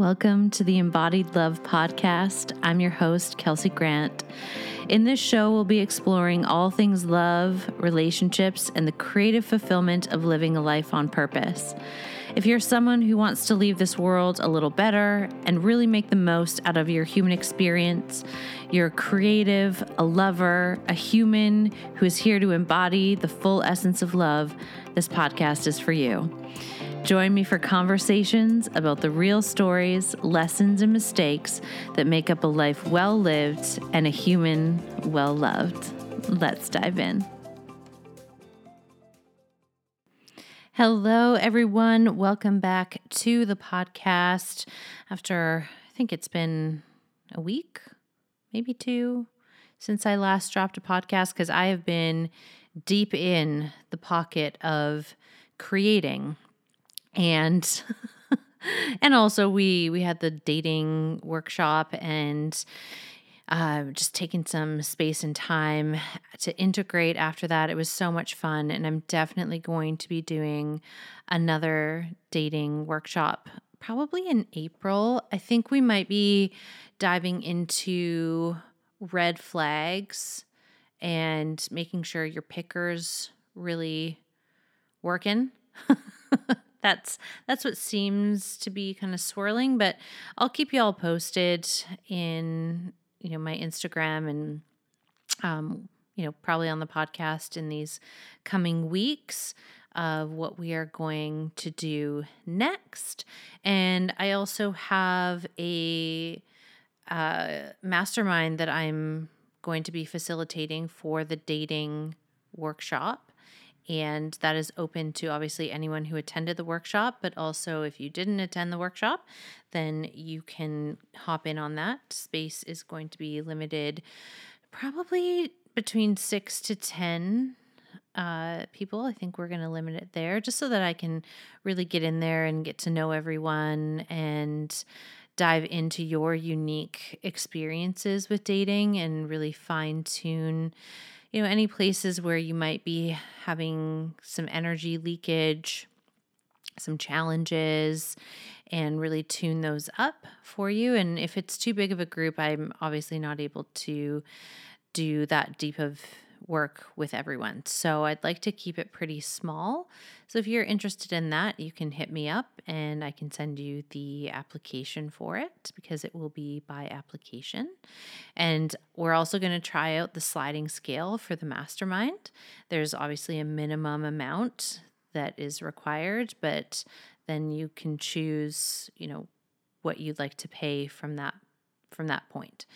Welcome to the Embodied Love Podcast. I'm your host, Kelsey Grant. In this show, we'll be exploring all things love, relationships, and the creative fulfillment of living a life on purpose. If you're someone who wants to leave this world a little better and really make the most out of your human experience, you're a creative, a lover, a human who is here to embody the full essence of love, this podcast is for you. Join me for conversations about the real stories, lessons, and mistakes that make up a life well lived and a human well loved. Let's dive in. Hello, everyone. Welcome back to the podcast after I think it's been a week, maybe two, since I last dropped a podcast because I have been deep in the pocket of creating and and also we we had the dating workshop and uh, just taking some space and time to integrate after that. It was so much fun, and I'm definitely going to be doing another dating workshop probably in April. I think we might be diving into red flags and making sure your pickers really working. that's that's what seems to be kind of swirling but i'll keep you all posted in you know my instagram and um you know probably on the podcast in these coming weeks of what we are going to do next. And i also have a uh, mastermind that i'm going to be facilitating for the dating workshop and that is open to obviously anyone who attended the workshop, but also if you didn't attend the workshop, then you can hop in on that. Space is going to be limited probably between six to 10 uh, people. I think we're going to limit it there just so that I can really get in there and get to know everyone and dive into your unique experiences with dating and really fine tune you know, any places where you might be having some energy leakage, some challenges, and really tune those up for you. And if it's too big of a group, I'm obviously not able to do that deep of work with everyone. So I'd like to keep it pretty small. So if you're interested in that, you can hit me up and I can send you the application for it because it will be by application. And we're also going to try out the sliding scale for the mastermind. There's obviously a minimum amount that is required, but then you can choose, you know, what you'd like to pay from that from that point.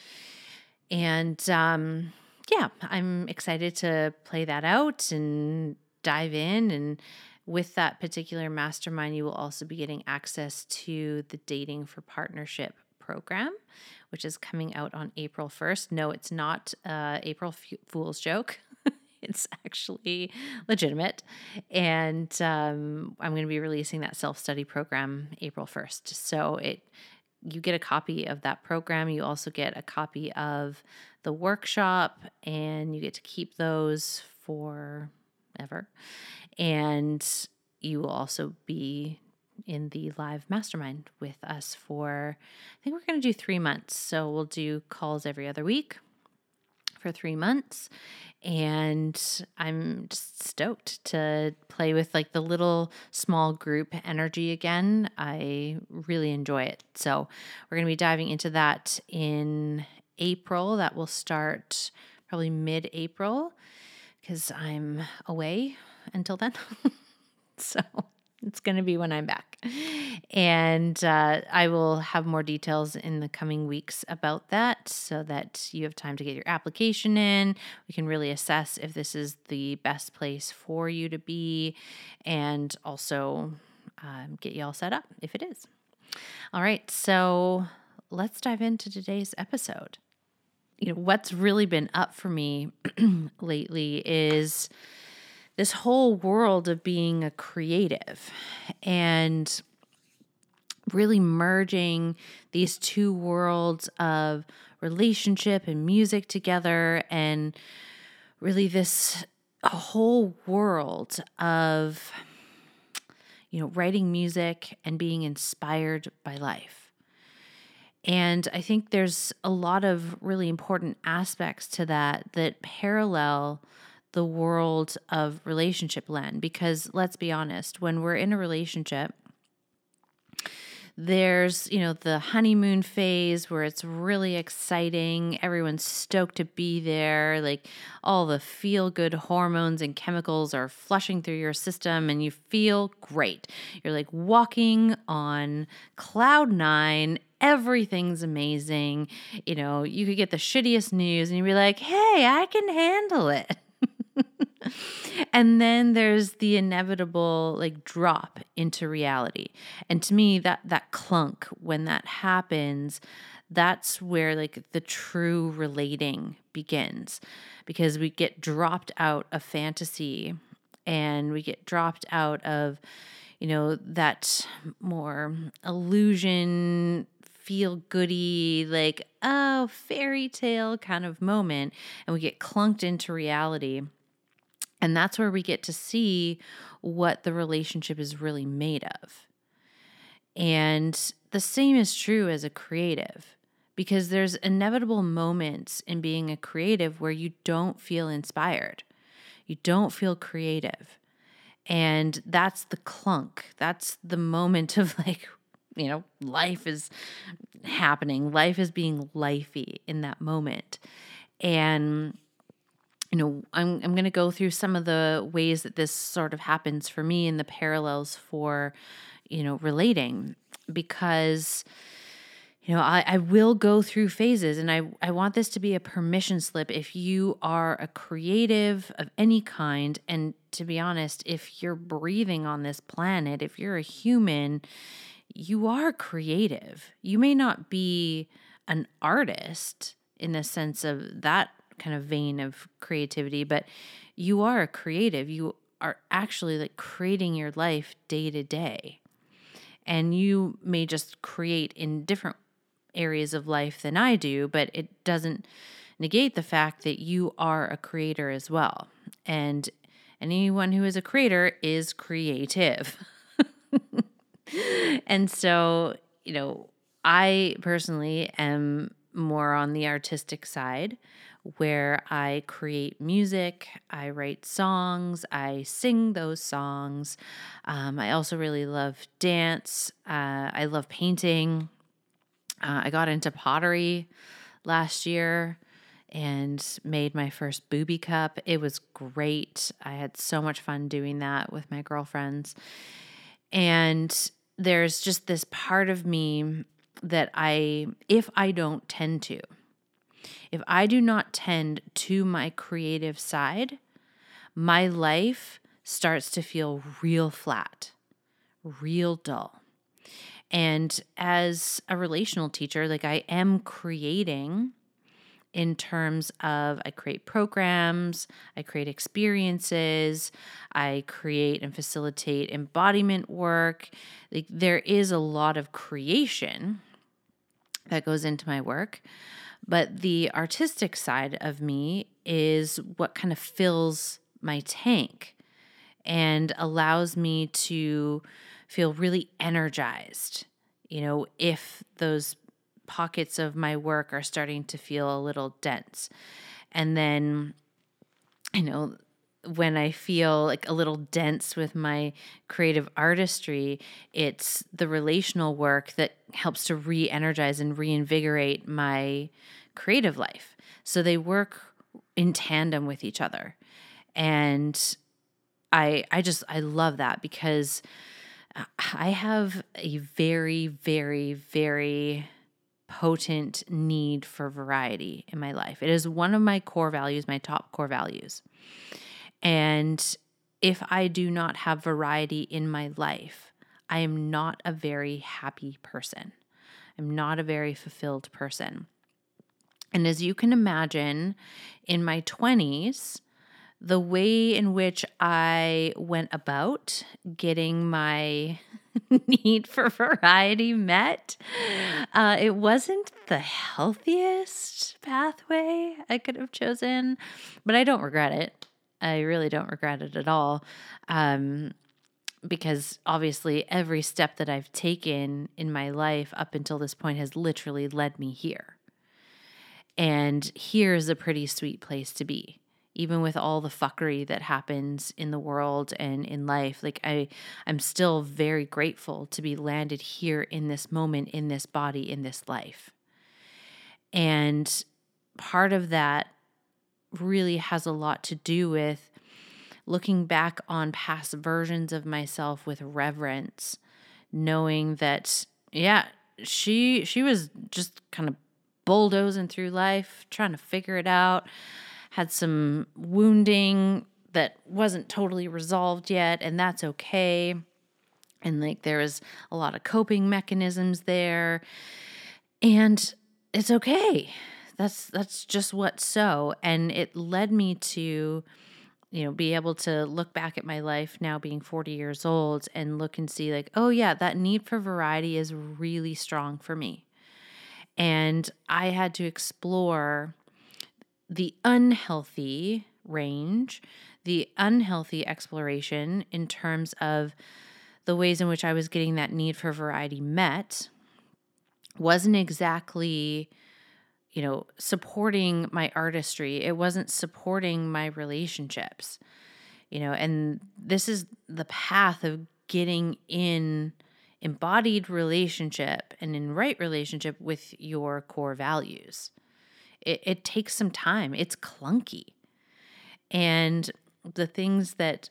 And um yeah, I'm excited to play that out and dive in. And with that particular mastermind, you will also be getting access to the Dating for Partnership program, which is coming out on April 1st. No, it's not uh, April F- Fool's joke. it's actually legitimate. And um, I'm going to be releasing that self study program April 1st. So it you get a copy of that program. You also get a copy of the workshop, and you get to keep those forever. And you will also be in the live mastermind with us for, I think we're going to do three months. So we'll do calls every other week for three months. And I'm just stoked to play with like the little small group energy again. I really enjoy it. So we're going to be diving into that in April. That will start probably mid April because I'm away until then. so it's going to be when I'm back. And uh, I will have more details in the coming weeks about that so that you have time to get your application in. We can really assess if this is the best place for you to be and also um, get you all set up if it is. All right, so let's dive into today's episode. You know, what's really been up for me lately is this whole world of being a creative and really merging these two worlds of relationship and music together and really this whole world of you know writing music and being inspired by life And I think there's a lot of really important aspects to that that parallel the world of relationship land. Because let's be honest, when we're in a relationship, there's, you know, the honeymoon phase where it's really exciting. Everyone's stoked to be there. Like all the feel good hormones and chemicals are flushing through your system and you feel great. You're like walking on cloud nine. Everything's amazing. You know, you could get the shittiest news and you'd be like, hey, I can handle it. and then there's the inevitable like drop into reality. And to me that that clunk when that happens, that's where like the true relating begins because we get dropped out of fantasy and we get dropped out of you know that more illusion feel goody like oh fairy tale kind of moment and we get clunked into reality and that's where we get to see what the relationship is really made of. And the same is true as a creative because there's inevitable moments in being a creative where you don't feel inspired. You don't feel creative. And that's the clunk. That's the moment of like, you know, life is happening. Life is being lifey in that moment. And you know, I'm I'm going to go through some of the ways that this sort of happens for me and the parallels for, you know, relating because you know, I, I will go through phases and I, I want this to be a permission slip if you are a creative of any kind. And to be honest, if you're breathing on this planet, if you're a human, you are creative. You may not be an artist in the sense of that kind of vein of creativity, but you are a creative. You are actually like creating your life day to day. And you may just create in different areas of life than I do, but it doesn't negate the fact that you are a creator as well. And anyone who is a creator is creative. and so, you know, I personally am more on the artistic side where I create music, I write songs, I sing those songs. Um, I also really love dance, uh, I love painting. Uh, I got into pottery last year and made my first booby cup. It was great. I had so much fun doing that with my girlfriends. And there's just this part of me that I, if I don't tend to, if I do not tend to my creative side, my life starts to feel real flat, real dull. And as a relational teacher, like I am creating in terms of I create programs, I create experiences, I create and facilitate embodiment work. Like there is a lot of creation that goes into my work. But the artistic side of me is what kind of fills my tank and allows me to feel really energized. You know, if those pockets of my work are starting to feel a little dense. And then, you know, when I feel like a little dense with my creative artistry, it's the relational work that helps to re energize and reinvigorate my creative life. So they work in tandem with each other. And I I just I love that because I have a very very very potent need for variety in my life. It is one of my core values, my top core values. And if I do not have variety in my life, I am not a very happy person. I'm not a very fulfilled person. And as you can imagine, in my 20s, the way in which I went about getting my need for variety met, uh, it wasn't the healthiest pathway I could have chosen, but I don't regret it. I really don't regret it at all. Um, because obviously every step that I've taken in my life up until this point has literally led me here. And here is a pretty sweet place to be. Even with all the fuckery that happens in the world and in life, like I, I'm still very grateful to be landed here in this moment, in this body, in this life. And part of that really has a lot to do with looking back on past versions of myself with reverence, knowing that, yeah, she she was just kind of bulldozing through life, trying to figure it out, had some wounding that wasn't totally resolved yet, and that's okay. And like there was a lot of coping mechanisms there. And it's okay. That's that's just what so. And it led me to you know, be able to look back at my life now being 40 years old and look and see, like, oh, yeah, that need for variety is really strong for me. And I had to explore the unhealthy range, the unhealthy exploration in terms of the ways in which I was getting that need for variety met wasn't exactly you know, supporting my artistry. It wasn't supporting my relationships, you know, and this is the path of getting in embodied relationship and in right relationship with your core values. It, it takes some time, it's clunky. And the things that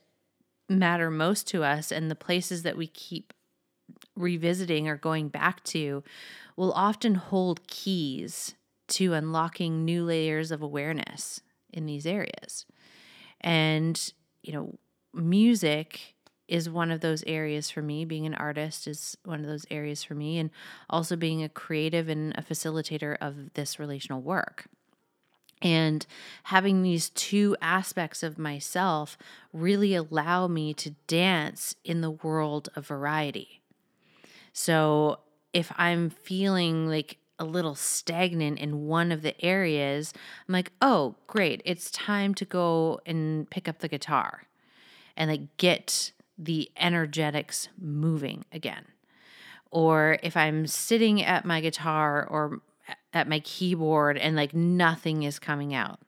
matter most to us and the places that we keep revisiting or going back to will often hold keys to unlocking new layers of awareness in these areas. And, you know, music is one of those areas for me. Being an artist is one of those areas for me, and also being a creative and a facilitator of this relational work. And having these two aspects of myself really allow me to dance in the world of variety. So if I'm feeling like a little stagnant in one of the areas, I'm like, oh, great. It's time to go and pick up the guitar and like get the energetics moving again. Or if I'm sitting at my guitar or at my keyboard and like nothing is coming out.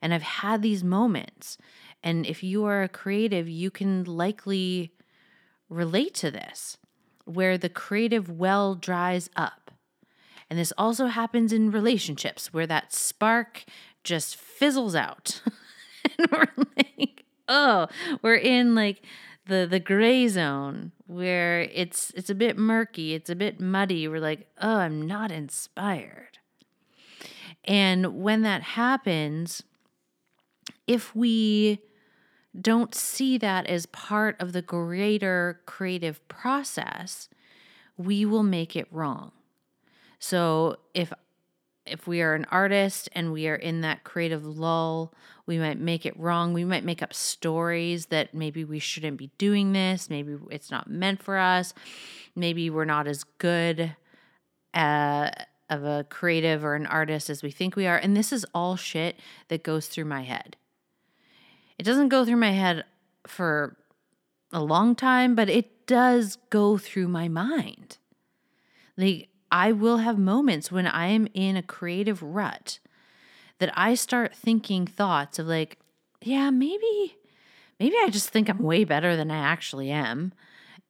And I've had these moments. And if you are a creative, you can likely relate to this where the creative well dries up and this also happens in relationships where that spark just fizzles out. and we're like, oh, we're in like the the gray zone where it's it's a bit murky, it's a bit muddy. We're like, oh, I'm not inspired. And when that happens, if we don't see that as part of the greater creative process, we will make it wrong. So if if we are an artist and we are in that creative lull, we might make it wrong. We might make up stories that maybe we shouldn't be doing this. Maybe it's not meant for us. Maybe we're not as good uh, of a creative or an artist as we think we are. And this is all shit that goes through my head. It doesn't go through my head for a long time, but it does go through my mind. Like, I will have moments when I am in a creative rut that I start thinking thoughts of like, yeah, maybe maybe I just think I'm way better than I actually am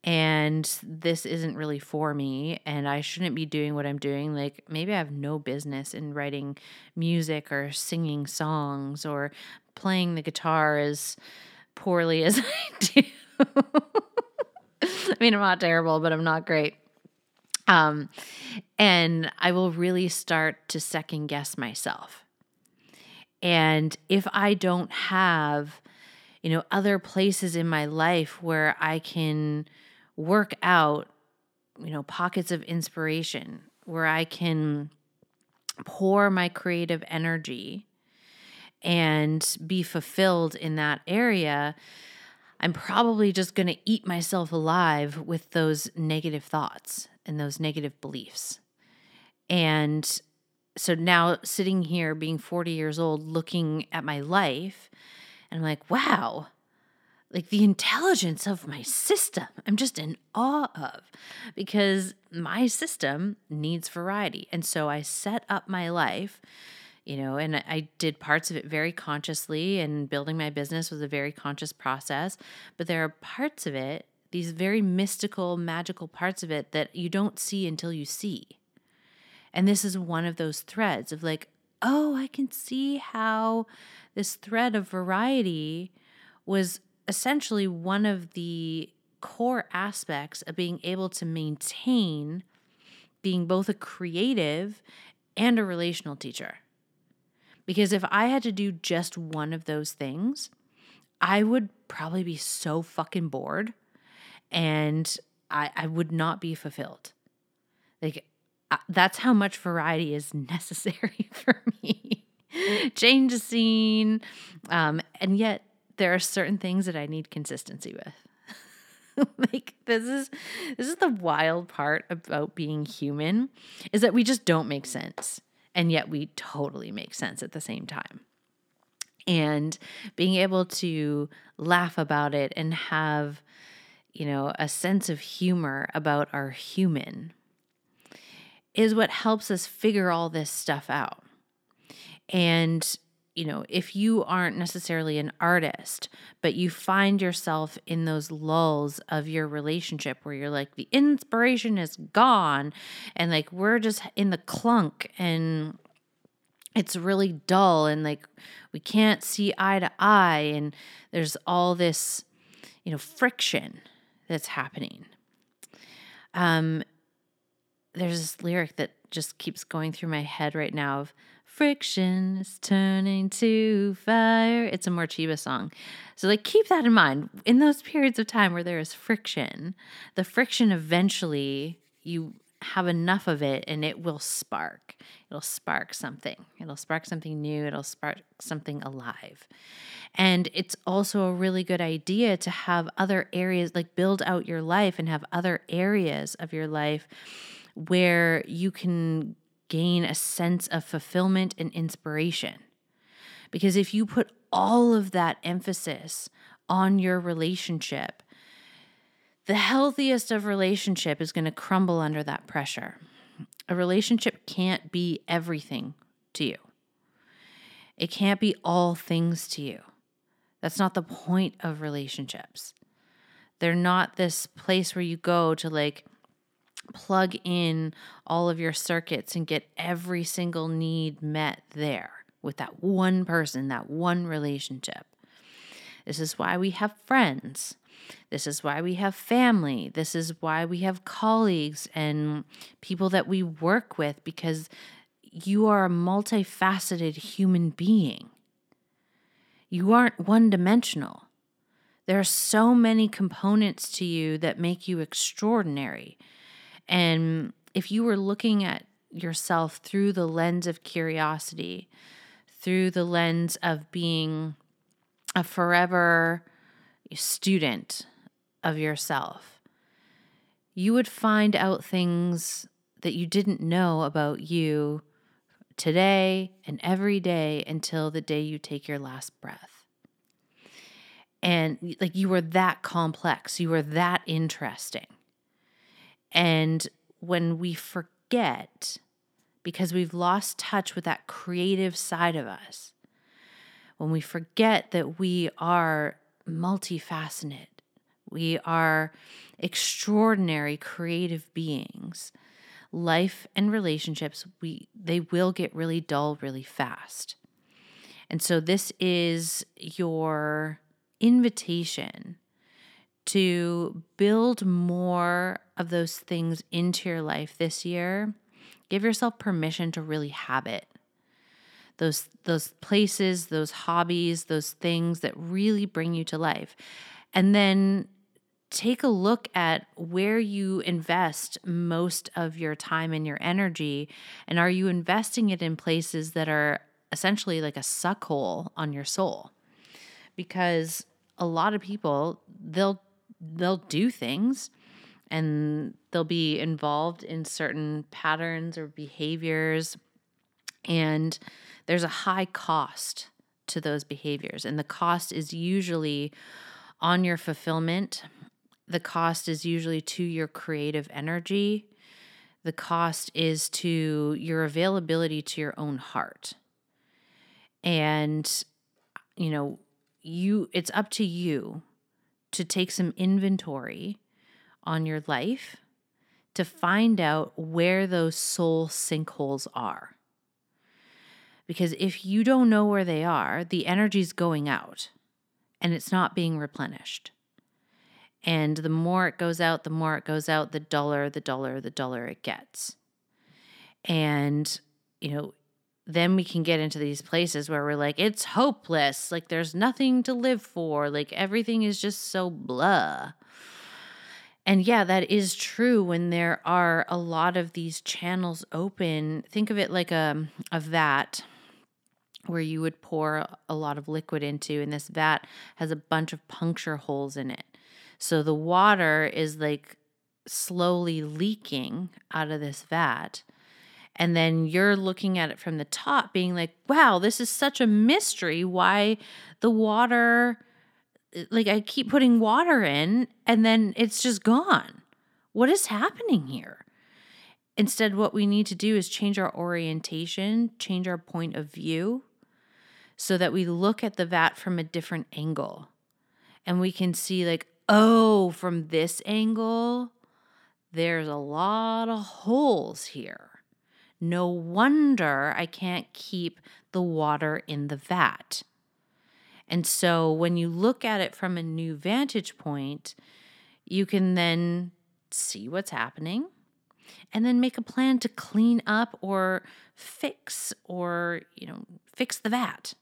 and this isn't really for me and I shouldn't be doing what I'm doing. Like maybe I have no business in writing music or singing songs or playing the guitar as poorly as I do. I mean, I'm not terrible, but I'm not great. Um, and I will really start to second guess myself. And if I don't have, you know, other places in my life where I can work out, you know, pockets of inspiration, where I can pour my creative energy and be fulfilled in that area, I'm probably just going to eat myself alive with those negative thoughts and those negative beliefs. And so now sitting here being 40 years old looking at my life and I'm like, wow, like the intelligence of my system. I'm just in awe of because my system needs variety. And so I set up my life, you know, and I did parts of it very consciously, and building my business was a very conscious process. But there are parts of it, these very mystical, magical parts of it that you don't see until you see. And this is one of those threads of like, oh, I can see how this thread of variety was essentially one of the core aspects of being able to maintain being both a creative and a relational teacher. Because if I had to do just one of those things, I would probably be so fucking bored and I, I would not be fulfilled. Like, that's how much variety is necessary for me. Change the scene. Um, and yet, there are certain things that I need consistency with. like this is this is the wild part about being human is that we just don't make sense and yet we totally make sense at the same time and being able to laugh about it and have you know a sense of humor about our human is what helps us figure all this stuff out. And you know, if you aren't necessarily an artist, but you find yourself in those lulls of your relationship where you're like, the inspiration is gone, and like we're just in the clunk and it's really dull, and like we can't see eye to eye, and there's all this, you know, friction that's happening. Um, there's this lyric that just keeps going through my head right now of friction is turning to fire. It's a Morcheeba song. So, like, keep that in mind. In those periods of time where there is friction, the friction eventually, you have enough of it and it will spark. It'll spark something. It'll spark something new. It'll spark something alive. And it's also a really good idea to have other areas, like build out your life and have other areas of your life where you can gain a sense of fulfillment and inspiration. Because if you put all of that emphasis on your relationship, the healthiest of relationship is going to crumble under that pressure. A relationship can't be everything to you. It can't be all things to you. That's not the point of relationships. They're not this place where you go to like plug in all of your circuits and get every single need met there with that one person, that one relationship. This is why we have friends. This is why we have family. This is why we have colleagues and people that we work with because you are a multifaceted human being. You aren't one dimensional. There are so many components to you that make you extraordinary. And if you were looking at yourself through the lens of curiosity, through the lens of being a forever student of yourself, you would find out things that you didn't know about you today and every day until the day you take your last breath. And like you were that complex, you were that interesting. And when we forget, because we've lost touch with that creative side of us, when we forget that we are multifaceted, we are extraordinary creative beings, life and relationships, we they will get really dull really fast. And so this is your invitation to build more of those things into your life this year. Give yourself permission to really have it. Those those places, those hobbies, those things that really bring you to life. And then take a look at where you invest most of your time and your energy and are you investing it in places that are essentially like a suck hole on your soul because a lot of people they'll they'll do things and they'll be involved in certain patterns or behaviors and there's a high cost to those behaviors and the cost is usually on your fulfillment, the cost is usually to your creative energy. The cost is to your availability to your own heart. And, you know, you it's up to you to take some inventory on your life to find out where those soul sinkholes are. Because if you don't know where they are, the energy's going out and it's not being replenished. And the more it goes out, the more it goes out, the duller, the duller, the duller it gets. And, you know, then we can get into these places where we're like, it's hopeless. Like, there's nothing to live for. Like, everything is just so blah. And yeah, that is true when there are a lot of these channels open. Think of it like a, a vat where you would pour a lot of liquid into, and this vat has a bunch of puncture holes in it. So the water is like slowly leaking out of this vat. And then you're looking at it from the top, being like, wow, this is such a mystery why the water like I keep putting water in and then it's just gone. What is happening here? Instead, what we need to do is change our orientation, change our point of view so that we look at the vat from a different angle. And we can see, like, oh, from this angle, there's a lot of holes here. No wonder I can't keep the water in the vat. And so when you look at it from a new vantage point, you can then see what's happening and then make a plan to clean up or fix or, you know, fix the vat.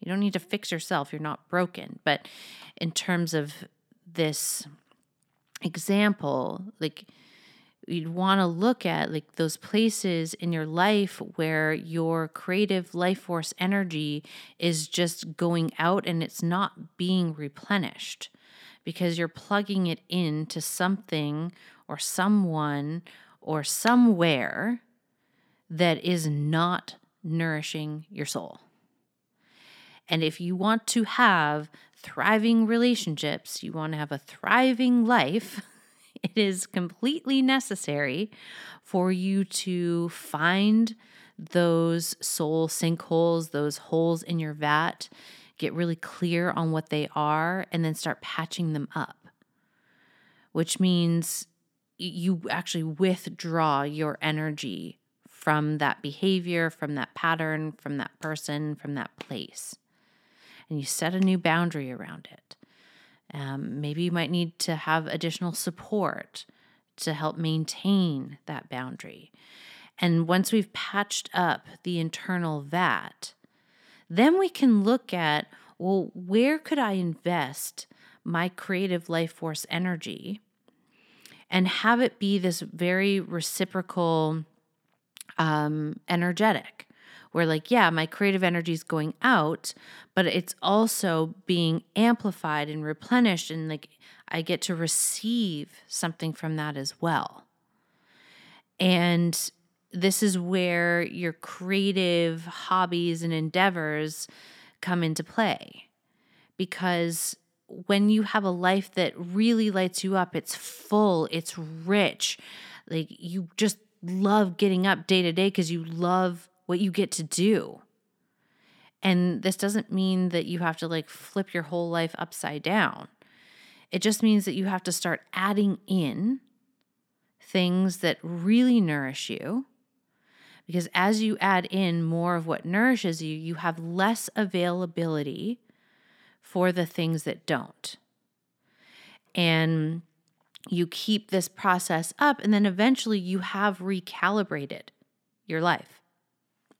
You don't need to fix yourself, you're not broken. But in terms of this example, like you'd want to look at like those places in your life where your creative life force energy is just going out and it's not being replenished because you're plugging it into something or someone or somewhere that is not nourishing your soul. And if you want to have thriving relationships, you want to have a thriving life, it is completely necessary for you to find those soul sinkholes, those holes in your vat, get really clear on what they are, and then start patching them up, which means you actually withdraw your energy from that behavior, from that pattern, from that person, from that place. And you set a new boundary around it. Um, maybe you might need to have additional support to help maintain that boundary. And once we've patched up the internal vat, then we can look at well, where could I invest my creative life force energy and have it be this very reciprocal, um, energetic? Where like yeah my creative energy is going out but it's also being amplified and replenished and like i get to receive something from that as well. And this is where your creative hobbies and endeavors come into play because when you have a life that really lights you up it's full it's rich like you just love getting up day to day because you love what you get to do. And this doesn't mean that you have to like flip your whole life upside down. It just means that you have to start adding in things that really nourish you. Because as you add in more of what nourishes you, you have less availability for the things that don't. And you keep this process up, and then eventually you have recalibrated your life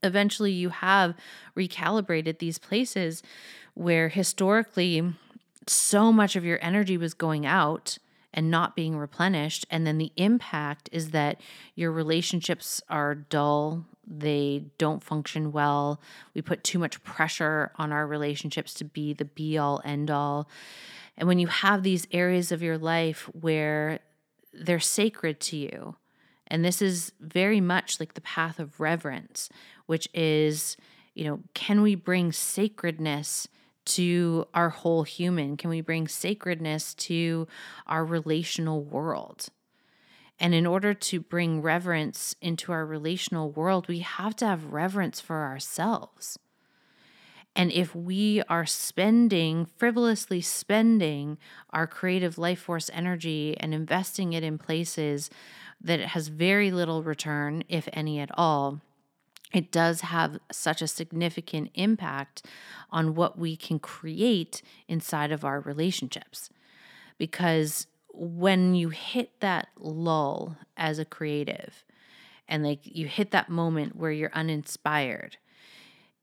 eventually you have recalibrated these places where historically so much of your energy was going out and not being replenished. And then the impact is that your relationships are dull, they don't function well. We put too much pressure on our relationships to be the be all end all. And when you have these areas of your life where they're sacred to you, and this is very much like the path of reverence, which is, you know, can we bring sacredness to our whole human? Can we bring sacredness to our relational world? And in order to bring reverence into our relational world, we have to have reverence for ourselves. And if we are spending, frivolously spending our creative life force energy and investing it in places that it has very little return, if any at all, it does have such a significant impact on what we can create inside of our relationships. Because when you hit that lull as a creative and like you hit that moment where you're uninspired,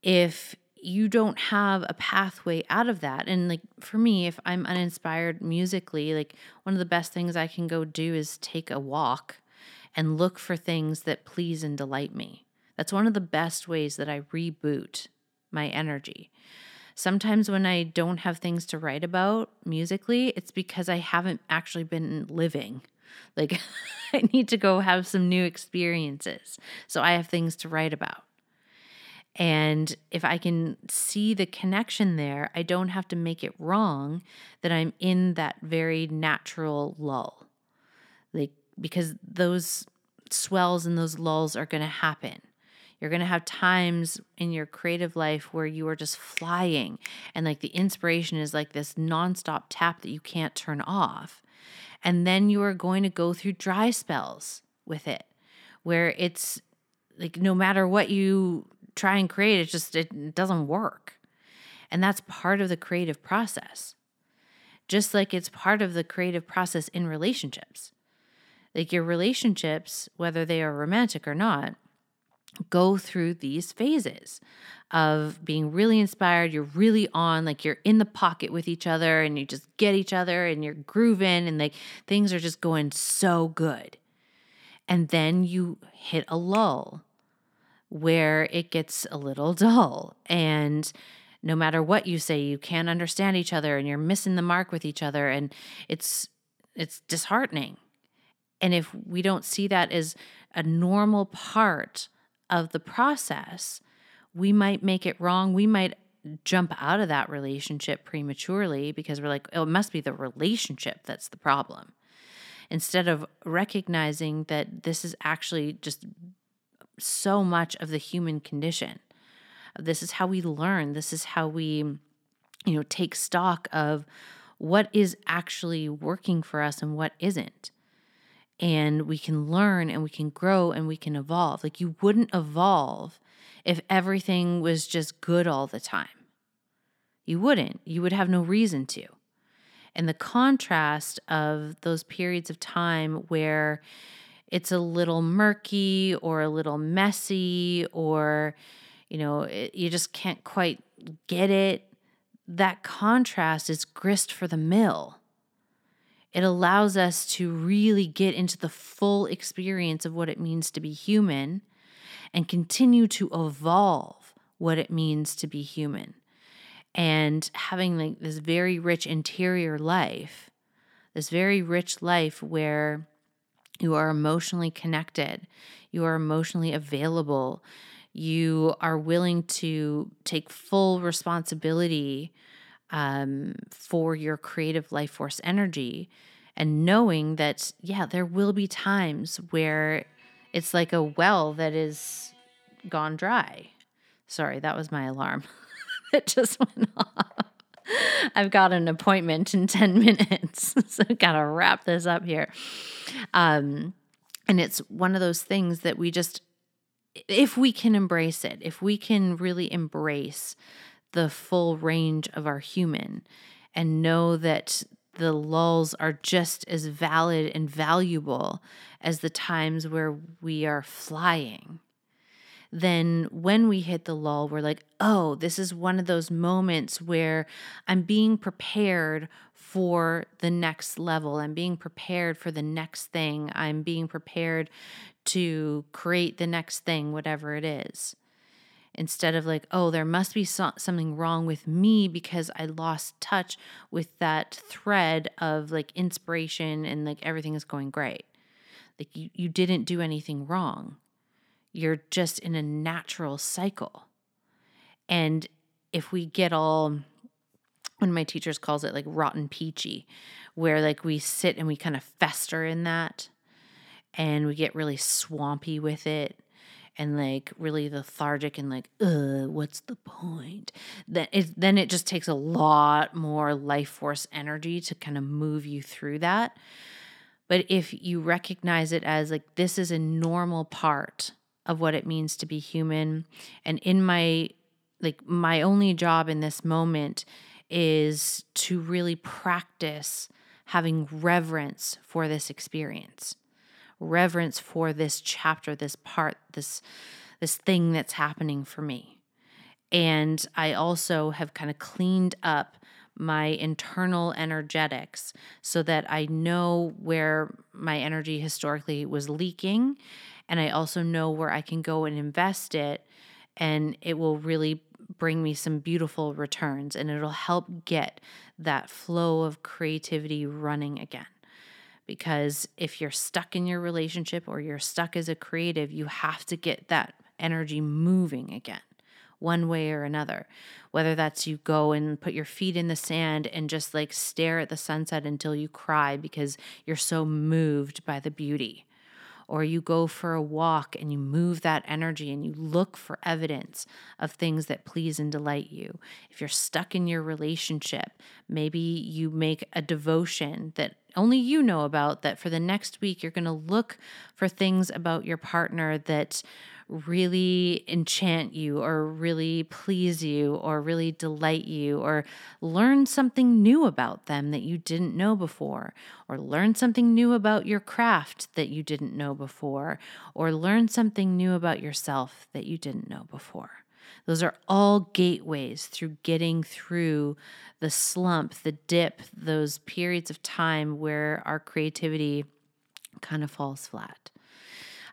if you don't have a pathway out of that. And like for me, if I'm uninspired musically, like one of the best things I can go do is take a walk and look for things that please and delight me. That's one of the best ways that I reboot my energy. Sometimes when I don't have things to write about musically, it's because I haven't actually been living. Like, I need to go have some new experiences. So I have things to write about. And if I can see the connection there, I don't have to make it wrong that I'm in that very natural lull. Because those swells and those lulls are going to happen. You're going to have times in your creative life where you are just flying and like the inspiration is like this nonstop tap that you can't turn off. And then you are going to go through dry spells with it where it's like no matter what you try and create, it just it doesn't work. And that's part of the creative process. Just like it's part of the creative process in relationships. Like your relationships, whether they are romantic or not, go through these phases of being really inspired. You're really on, like you're in the pocket with each other and you just get each other and you're grooving and like things are just going so good. And then you hit a lull where it gets a little dull and no matter what you say you can't understand each other and you're missing the mark with each other and it's it's disheartening and if we don't see that as a normal part of the process, we might make it wrong. We might jump out of that relationship prematurely because we're like, oh, it must be the relationship that's the problem. Instead of recognizing that this is actually just so much of the human condition. This is how we learn. This is how we, you know, take stock of what is actually working for us and what isn't and we can learn and we can grow and we can evolve. Like you wouldn't evolve if everything was just good all the time. You wouldn't. You would have no reason to. And the contrast of those periods of time where it's a little murky or a little messy or you know, it, you just can't quite get it. That contrast is grist for the mill it allows us to really get into the full experience of what it means to be human and continue to evolve what it means to be human. And having like this very rich interior life, this very rich life where you are emotionally connected, you are emotionally available, you are willing to take full responsibility um, for your creative life force energy and knowing that, yeah, there will be times where it's like a well that is gone dry. Sorry, that was my alarm. it just went off. I've got an appointment in 10 minutes. so I've got to wrap this up here. Um, and it's one of those things that we just, if we can embrace it, if we can really embrace the full range of our human and know that the lulls are just as valid and valuable as the times where we are flying. Then, when we hit the lull, we're like, oh, this is one of those moments where I'm being prepared for the next level. I'm being prepared for the next thing. I'm being prepared to create the next thing, whatever it is instead of like, oh, there must be so- something wrong with me because I lost touch with that thread of like inspiration and like everything is going great. Like you, you didn't do anything wrong. You're just in a natural cycle. And if we get all one of my teachers calls it like rotten peachy, where like we sit and we kind of fester in that and we get really swampy with it and like really lethargic and like, uh, what's the point? Then it then it just takes a lot more life force energy to kind of move you through that. But if you recognize it as like this is a normal part of what it means to be human, and in my like my only job in this moment is to really practice having reverence for this experience reverence for this chapter this part this this thing that's happening for me and i also have kind of cleaned up my internal energetics so that i know where my energy historically was leaking and i also know where i can go and invest it and it will really bring me some beautiful returns and it'll help get that flow of creativity running again. Because if you're stuck in your relationship or you're stuck as a creative, you have to get that energy moving again, one way or another. Whether that's you go and put your feet in the sand and just like stare at the sunset until you cry because you're so moved by the beauty or you go for a walk and you move that energy and you look for evidence of things that please and delight you. If you're stuck in your relationship, maybe you make a devotion that only you know about that for the next week you're going to look for things about your partner that really enchant you or really please you or really delight you or learn something new about them that you didn't know before or learn something new about your craft that you didn't know before or learn something new about yourself that you didn't know before. Those are all gateways through getting through the slump, the dip, those periods of time where our creativity kind of falls flat.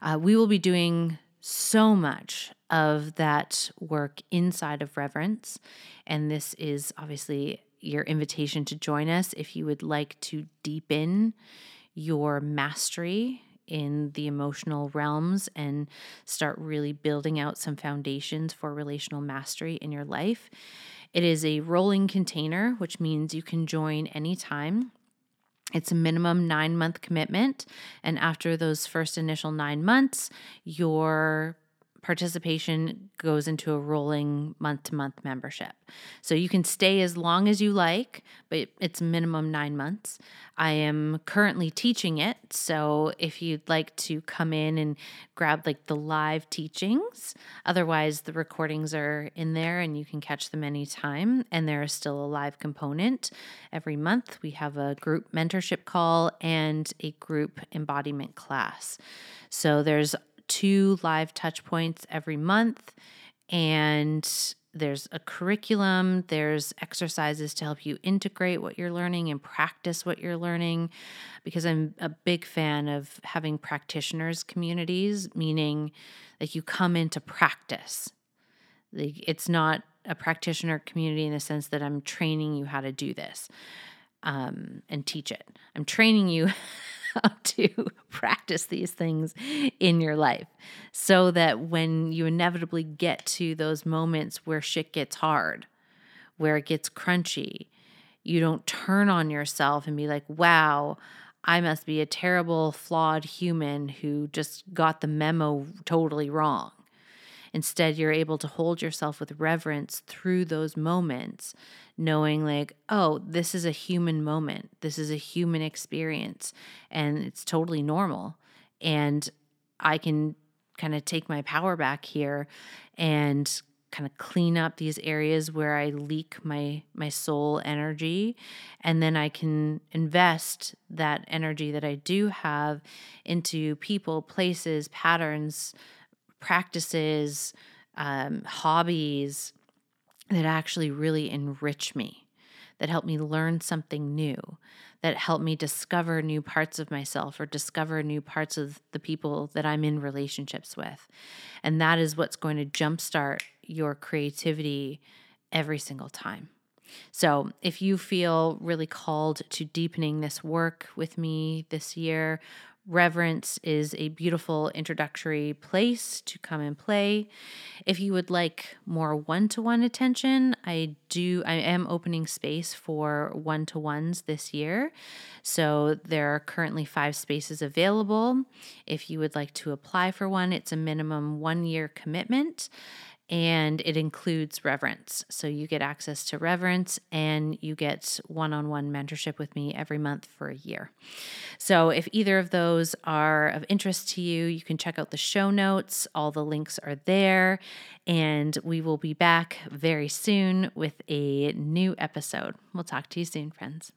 Uh, we will be doing so much of that work inside of Reverence. And this is obviously your invitation to join us if you would like to deepen your mastery in the emotional realms and start really building out some foundations for relational mastery in your life. It is a rolling container, which means you can join anytime. It's a minimum nine month commitment. And after those first initial nine months, your participation goes into a rolling month to month membership. So you can stay as long as you like, but it's minimum nine months. I am currently teaching it. So if you'd like to come in and grab like the live teachings, otherwise the recordings are in there and you can catch them anytime. And there is still a live component. Every month we have a group mentorship call and a group embodiment class. So there's two live touch points every month. And there's a curriculum, there's exercises to help you integrate what you're learning and practice what you're learning. Because I'm a big fan of having practitioners communities, meaning like you come into practice. Like it's not a practitioner community in the sense that I'm training you how to do this um, and teach it. I'm training you how to practice these things in your life so that when you inevitably get to those moments where shit gets hard, where it gets crunchy, you don't turn on yourself and be like, wow, I must be a terrible, flawed human who just got the memo totally wrong. Instead, you're able to hold yourself with reverence through those moments, knowing, like, oh, this is a human moment. This is a human experience, and it's totally normal. And I can kind of take my power back here and kind of clean up these areas where I leak my my soul energy and then I can invest that energy that I do have into people, places, patterns, practices, um, hobbies that actually really enrich me, that help me learn something new, that help me discover new parts of myself or discover new parts of the people that I'm in relationships with. And that is what's going to jumpstart your creativity every single time. So, if you feel really called to deepening this work with me this year, Reverence is a beautiful introductory place to come and play. If you would like more one to one attention, I do, I am opening space for one to ones this year. So there are currently five spaces available. If you would like to apply for one, it's a minimum one year commitment and it includes reverence. So you get access to reverence and you get one on one mentorship with me every month for a year. So if either of those are of interest to you, you can check out the show notes. All the links are there. And we will be back very soon with a new episode. We'll talk to you soon, friends.